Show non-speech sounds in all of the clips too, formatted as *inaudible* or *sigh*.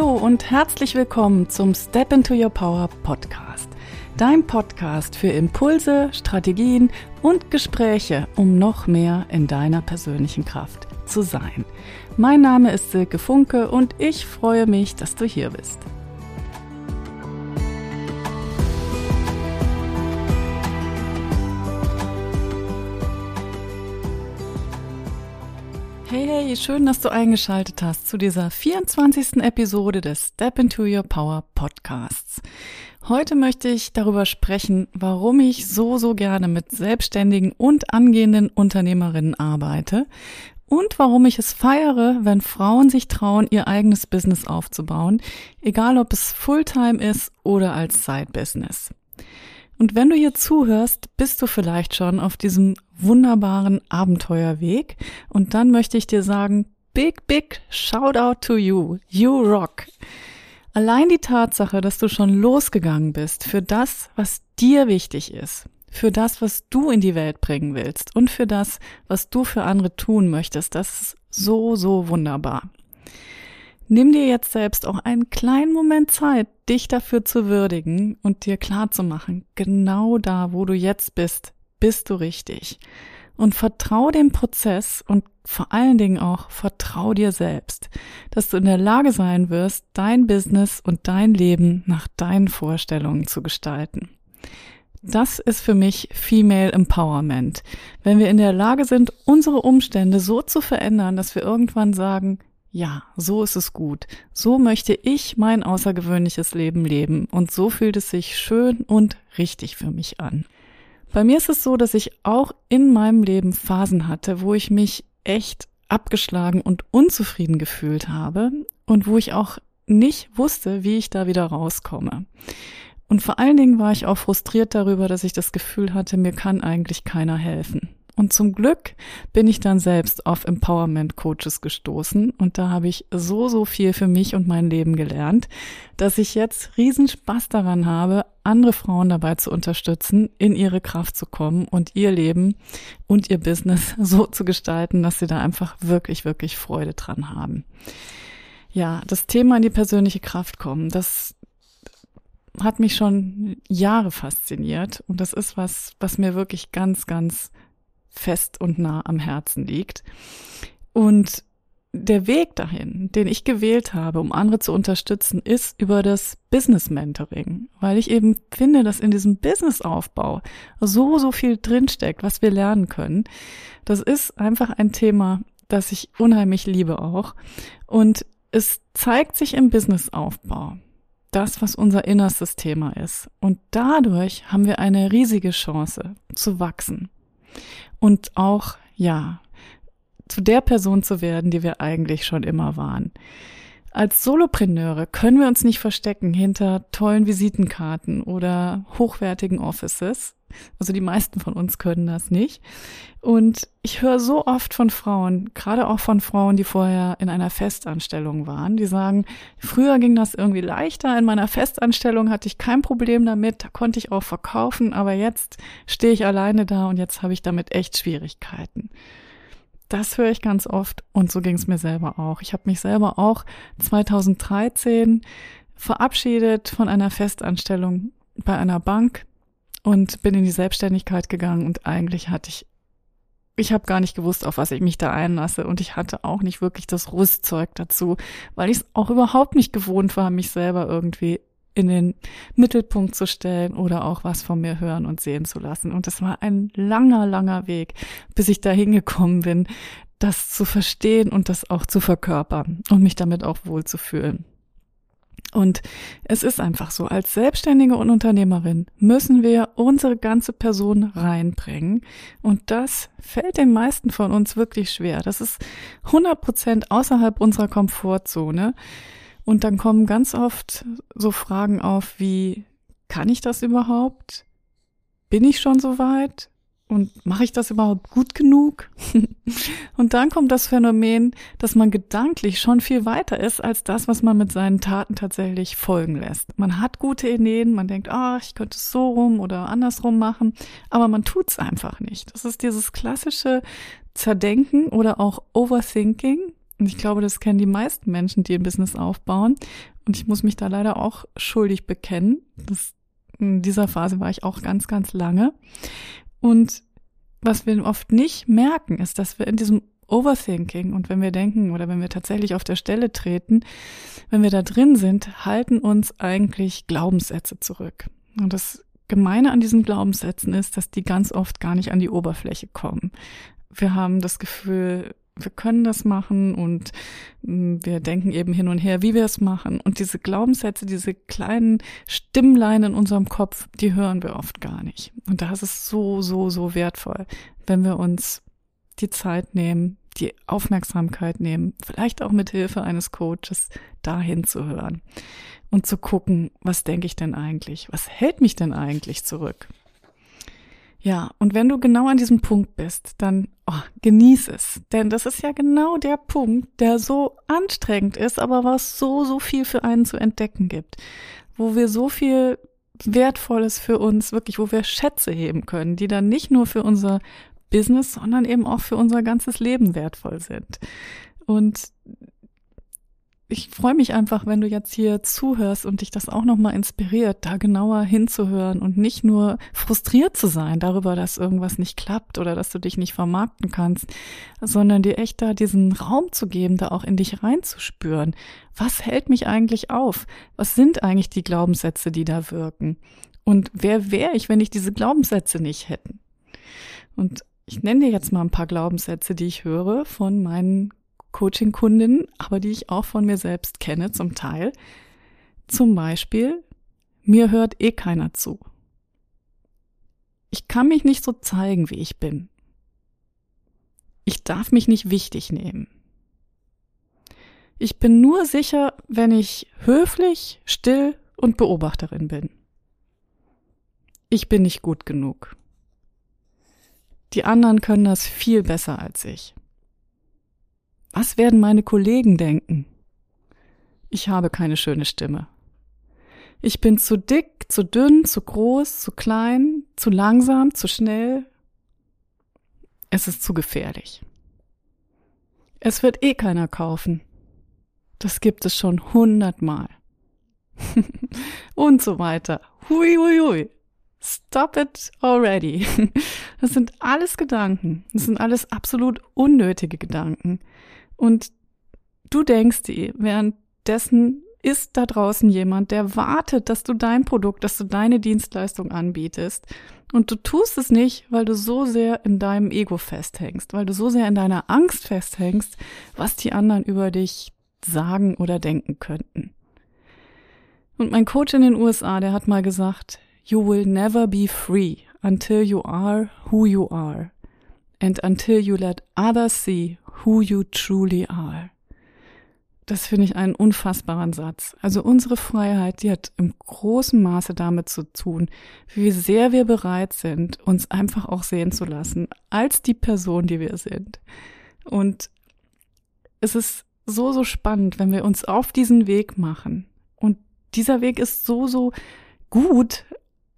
Hallo und herzlich willkommen zum Step into Your Power Podcast. Dein Podcast für Impulse, Strategien und Gespräche, um noch mehr in deiner persönlichen Kraft zu sein. Mein Name ist Silke Funke und ich freue mich, dass du hier bist. Hey, hey, schön, dass du eingeschaltet hast zu dieser 24. Episode des Step into Your Power Podcasts. Heute möchte ich darüber sprechen, warum ich so, so gerne mit selbstständigen und angehenden Unternehmerinnen arbeite und warum ich es feiere, wenn Frauen sich trauen, ihr eigenes Business aufzubauen, egal ob es Fulltime ist oder als Side-Business. Und wenn du hier zuhörst, bist du vielleicht schon auf diesem wunderbaren Abenteuerweg. Und dann möchte ich dir sagen, big, big shout out to you. You rock. Allein die Tatsache, dass du schon losgegangen bist für das, was dir wichtig ist, für das, was du in die Welt bringen willst und für das, was du für andere tun möchtest, das ist so, so wunderbar. Nimm dir jetzt selbst auch einen kleinen Moment Zeit, dich dafür zu würdigen und dir klar zu machen, genau da, wo du jetzt bist, bist du richtig. Und vertrau dem Prozess und vor allen Dingen auch vertrau dir selbst, dass du in der Lage sein wirst, dein Business und dein Leben nach deinen Vorstellungen zu gestalten. Das ist für mich Female Empowerment. Wenn wir in der Lage sind, unsere Umstände so zu verändern, dass wir irgendwann sagen, ja, so ist es gut. So möchte ich mein außergewöhnliches Leben leben und so fühlt es sich schön und richtig für mich an. Bei mir ist es so, dass ich auch in meinem Leben Phasen hatte, wo ich mich echt abgeschlagen und unzufrieden gefühlt habe und wo ich auch nicht wusste, wie ich da wieder rauskomme. Und vor allen Dingen war ich auch frustriert darüber, dass ich das Gefühl hatte, mir kann eigentlich keiner helfen. Und zum Glück bin ich dann selbst auf Empowerment Coaches gestoßen und da habe ich so, so viel für mich und mein Leben gelernt, dass ich jetzt riesen Spaß daran habe, andere Frauen dabei zu unterstützen, in ihre Kraft zu kommen und ihr Leben und ihr Business *laughs* so zu gestalten, dass sie da einfach wirklich, wirklich Freude dran haben. Ja, das Thema in die persönliche Kraft kommen, das hat mich schon Jahre fasziniert und das ist was, was mir wirklich ganz, ganz fest und nah am Herzen liegt. Und der Weg dahin, den ich gewählt habe, um andere zu unterstützen, ist über das Business Mentoring, weil ich eben finde, dass in diesem Businessaufbau so, so viel drinsteckt, was wir lernen können. Das ist einfach ein Thema, das ich unheimlich liebe auch. Und es zeigt sich im Businessaufbau das, was unser innerstes Thema ist. Und dadurch haben wir eine riesige Chance zu wachsen und auch, ja, zu der Person zu werden, die wir eigentlich schon immer waren. Als Solopreneure können wir uns nicht verstecken hinter tollen Visitenkarten oder hochwertigen Offices. Also die meisten von uns können das nicht. Und ich höre so oft von Frauen, gerade auch von Frauen, die vorher in einer Festanstellung waren, die sagen, früher ging das irgendwie leichter, in meiner Festanstellung hatte ich kein Problem damit, da konnte ich auch verkaufen, aber jetzt stehe ich alleine da und jetzt habe ich damit echt Schwierigkeiten. Das höre ich ganz oft und so ging es mir selber auch. Ich habe mich selber auch 2013 verabschiedet von einer Festanstellung bei einer Bank und bin in die Selbstständigkeit gegangen und eigentlich hatte ich ich habe gar nicht gewusst, auf was ich mich da einlasse und ich hatte auch nicht wirklich das Rüstzeug dazu, weil ich es auch überhaupt nicht gewohnt war, mich selber irgendwie in den Mittelpunkt zu stellen oder auch was von mir hören und sehen zu lassen. Und es war ein langer, langer Weg, bis ich da hingekommen bin, das zu verstehen und das auch zu verkörpern und mich damit auch wohlzufühlen. Und es ist einfach so, als Selbstständige und Unternehmerin müssen wir unsere ganze Person reinbringen. Und das fällt den meisten von uns wirklich schwer. Das ist 100 Prozent außerhalb unserer Komfortzone. Und dann kommen ganz oft so Fragen auf wie, kann ich das überhaupt? Bin ich schon so weit? Und mache ich das überhaupt gut genug? *laughs* und dann kommt das Phänomen, dass man gedanklich schon viel weiter ist als das, was man mit seinen Taten tatsächlich folgen lässt. Man hat gute Ideen, man denkt, ah, ich könnte es so rum oder andersrum machen, aber man tut es einfach nicht. Das ist dieses klassische Zerdenken oder auch Overthinking, Und ich glaube, das kennen die meisten Menschen, die ein Business aufbauen. Und ich muss mich da leider auch schuldig bekennen. Das, in dieser Phase war ich auch ganz, ganz lange. Und was wir oft nicht merken, ist, dass wir in diesem Overthinking und wenn wir denken oder wenn wir tatsächlich auf der Stelle treten, wenn wir da drin sind, halten uns eigentlich Glaubenssätze zurück. Und das Gemeine an diesen Glaubenssätzen ist, dass die ganz oft gar nicht an die Oberfläche kommen. Wir haben das Gefühl, wir können das machen und mm, wir denken eben hin und her, wie wir es machen. Und diese Glaubenssätze, diese kleinen Stimmlein in unserem Kopf, die hören wir oft gar nicht. Und da ist so, so, so wertvoll, wenn wir uns die Zeit nehmen, die Aufmerksamkeit nehmen, vielleicht auch mit Hilfe eines Coaches dahin zu hören und zu gucken, was denke ich denn eigentlich? Was hält mich denn eigentlich zurück? Ja, und wenn du genau an diesem Punkt bist, dann oh, genieß es. Denn das ist ja genau der Punkt, der so anstrengend ist, aber was so, so viel für einen zu entdecken gibt. Wo wir so viel Wertvolles für uns, wirklich, wo wir Schätze heben können, die dann nicht nur für unser Business, sondern eben auch für unser ganzes Leben wertvoll sind. Und ich freue mich einfach, wenn du jetzt hier zuhörst und dich das auch nochmal inspiriert, da genauer hinzuhören und nicht nur frustriert zu sein darüber, dass irgendwas nicht klappt oder dass du dich nicht vermarkten kannst, sondern dir echt da diesen Raum zu geben, da auch in dich reinzuspüren. Was hält mich eigentlich auf? Was sind eigentlich die Glaubenssätze, die da wirken? Und wer wäre ich, wenn ich diese Glaubenssätze nicht hätten? Und ich nenne dir jetzt mal ein paar Glaubenssätze, die ich höre von meinen Coaching-Kundinnen, aber die ich auch von mir selbst kenne zum Teil. Zum Beispiel, mir hört eh keiner zu. Ich kann mich nicht so zeigen, wie ich bin. Ich darf mich nicht wichtig nehmen. Ich bin nur sicher, wenn ich höflich, still und Beobachterin bin. Ich bin nicht gut genug. Die anderen können das viel besser als ich. Was werden meine Kollegen denken? Ich habe keine schöne Stimme. Ich bin zu dick, zu dünn, zu groß, zu klein, zu langsam, zu schnell. Es ist zu gefährlich. Es wird eh keiner kaufen. Das gibt es schon hundertmal. *laughs* Und so weiter. Hui, hui, hui. Stop it already. *laughs* Das sind alles Gedanken. Das sind alles absolut unnötige Gedanken. Und du denkst dir, währenddessen ist da draußen jemand, der wartet, dass du dein Produkt, dass du deine Dienstleistung anbietest. Und du tust es nicht, weil du so sehr in deinem Ego festhängst, weil du so sehr in deiner Angst festhängst, was die anderen über dich sagen oder denken könnten. Und mein Coach in den USA, der hat mal gesagt, You will never be free until you are who you are and until you let others see who you truly are. Das finde ich einen unfassbaren Satz. Also unsere Freiheit, die hat im großen Maße damit zu tun, wie sehr wir bereit sind, uns einfach auch sehen zu lassen, als die Person, die wir sind. Und es ist so, so spannend, wenn wir uns auf diesen Weg machen. Und dieser Weg ist so, so gut,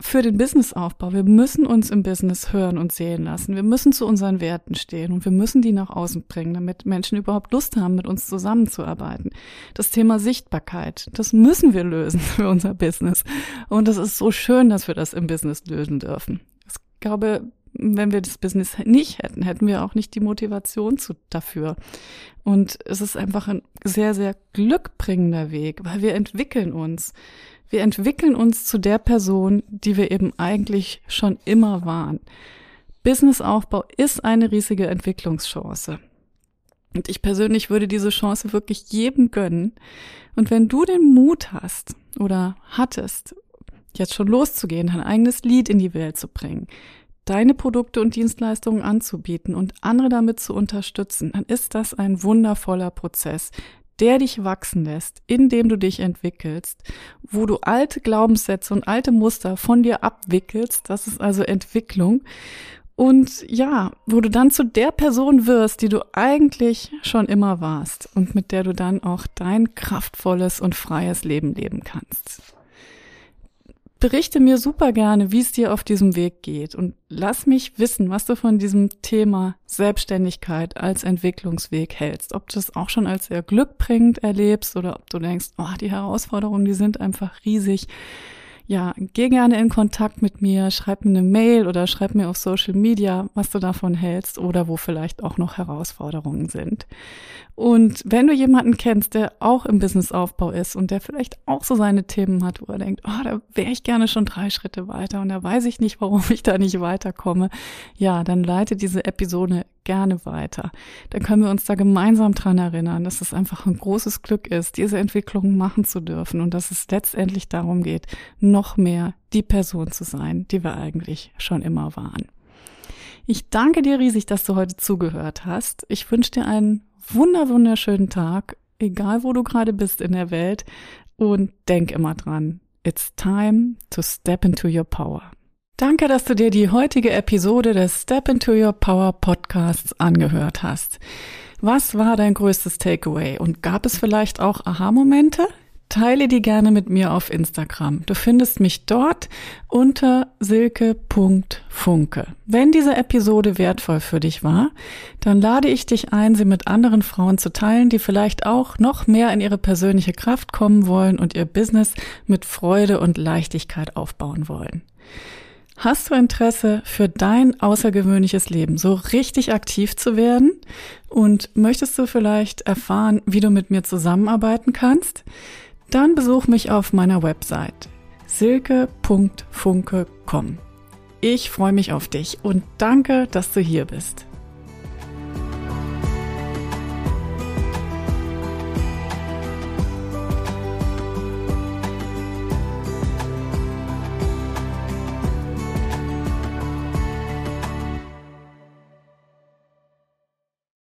für den Businessaufbau. Wir müssen uns im Business hören und sehen lassen. Wir müssen zu unseren Werten stehen und wir müssen die nach außen bringen, damit Menschen überhaupt Lust haben, mit uns zusammenzuarbeiten. Das Thema Sichtbarkeit, das müssen wir lösen für unser Business. Und es ist so schön, dass wir das im Business lösen dürfen. Ich glaube, wenn wir das Business nicht hätten, hätten wir auch nicht die Motivation zu, dafür. Und es ist einfach ein sehr, sehr glückbringender Weg, weil wir entwickeln uns. Wir entwickeln uns zu der Person, die wir eben eigentlich schon immer waren. Businessaufbau ist eine riesige Entwicklungschance. Und ich persönlich würde diese Chance wirklich jedem gönnen. Und wenn du den Mut hast oder hattest, jetzt schon loszugehen, dein eigenes Lied in die Welt zu bringen, deine Produkte und Dienstleistungen anzubieten und andere damit zu unterstützen, dann ist das ein wundervoller Prozess, der dich wachsen lässt, indem du dich entwickelst, wo du alte Glaubenssätze und alte Muster von dir abwickelst, das ist also Entwicklung. Und ja, wo du dann zu der Person wirst, die du eigentlich schon immer warst und mit der du dann auch dein kraftvolles und freies Leben leben kannst. Berichte mir super gerne, wie es dir auf diesem Weg geht und lass mich wissen, was du von diesem Thema Selbstständigkeit als Entwicklungsweg hältst. Ob du es auch schon als sehr glückbringend erlebst oder ob du denkst, oh, die Herausforderungen, die sind einfach riesig ja, geh gerne in Kontakt mit mir, schreib mir eine Mail oder schreib mir auf Social Media, was du davon hältst oder wo vielleicht auch noch Herausforderungen sind. Und wenn du jemanden kennst, der auch im Businessaufbau ist und der vielleicht auch so seine Themen hat, wo er denkt, oh, da wäre ich gerne schon drei Schritte weiter und da weiß ich nicht, warum *laughs* ich da nicht weiterkomme, ja, dann leite diese Episode gerne weiter. Dann können wir uns da gemeinsam dran erinnern, dass es einfach ein großes Glück ist, diese Entwicklung machen zu dürfen und dass es letztendlich darum geht, noch mehr die Person zu sein, die wir eigentlich schon immer waren. Ich danke dir riesig, dass du heute zugehört hast. Ich wünsche dir einen wunder wunderschönen Tag, egal wo du gerade bist in der Welt und denk immer dran, it's time to step into your power. Danke, dass du dir die heutige Episode des Step into Your Power Podcasts angehört hast. Was war dein größtes Takeaway und gab es vielleicht auch Aha-Momente? Teile die gerne mit mir auf Instagram. Du findest mich dort unter silke.funke. Wenn diese Episode wertvoll für dich war, dann lade ich dich ein, sie mit anderen Frauen zu teilen, die vielleicht auch noch mehr in ihre persönliche Kraft kommen wollen und ihr Business mit Freude und Leichtigkeit aufbauen wollen. Hast du Interesse für dein außergewöhnliches Leben, so richtig aktiv zu werden? Und möchtest du vielleicht erfahren, wie du mit mir zusammenarbeiten kannst? Dann besuch mich auf meiner Website silke.funke.com. Ich freue mich auf dich und danke, dass du hier bist.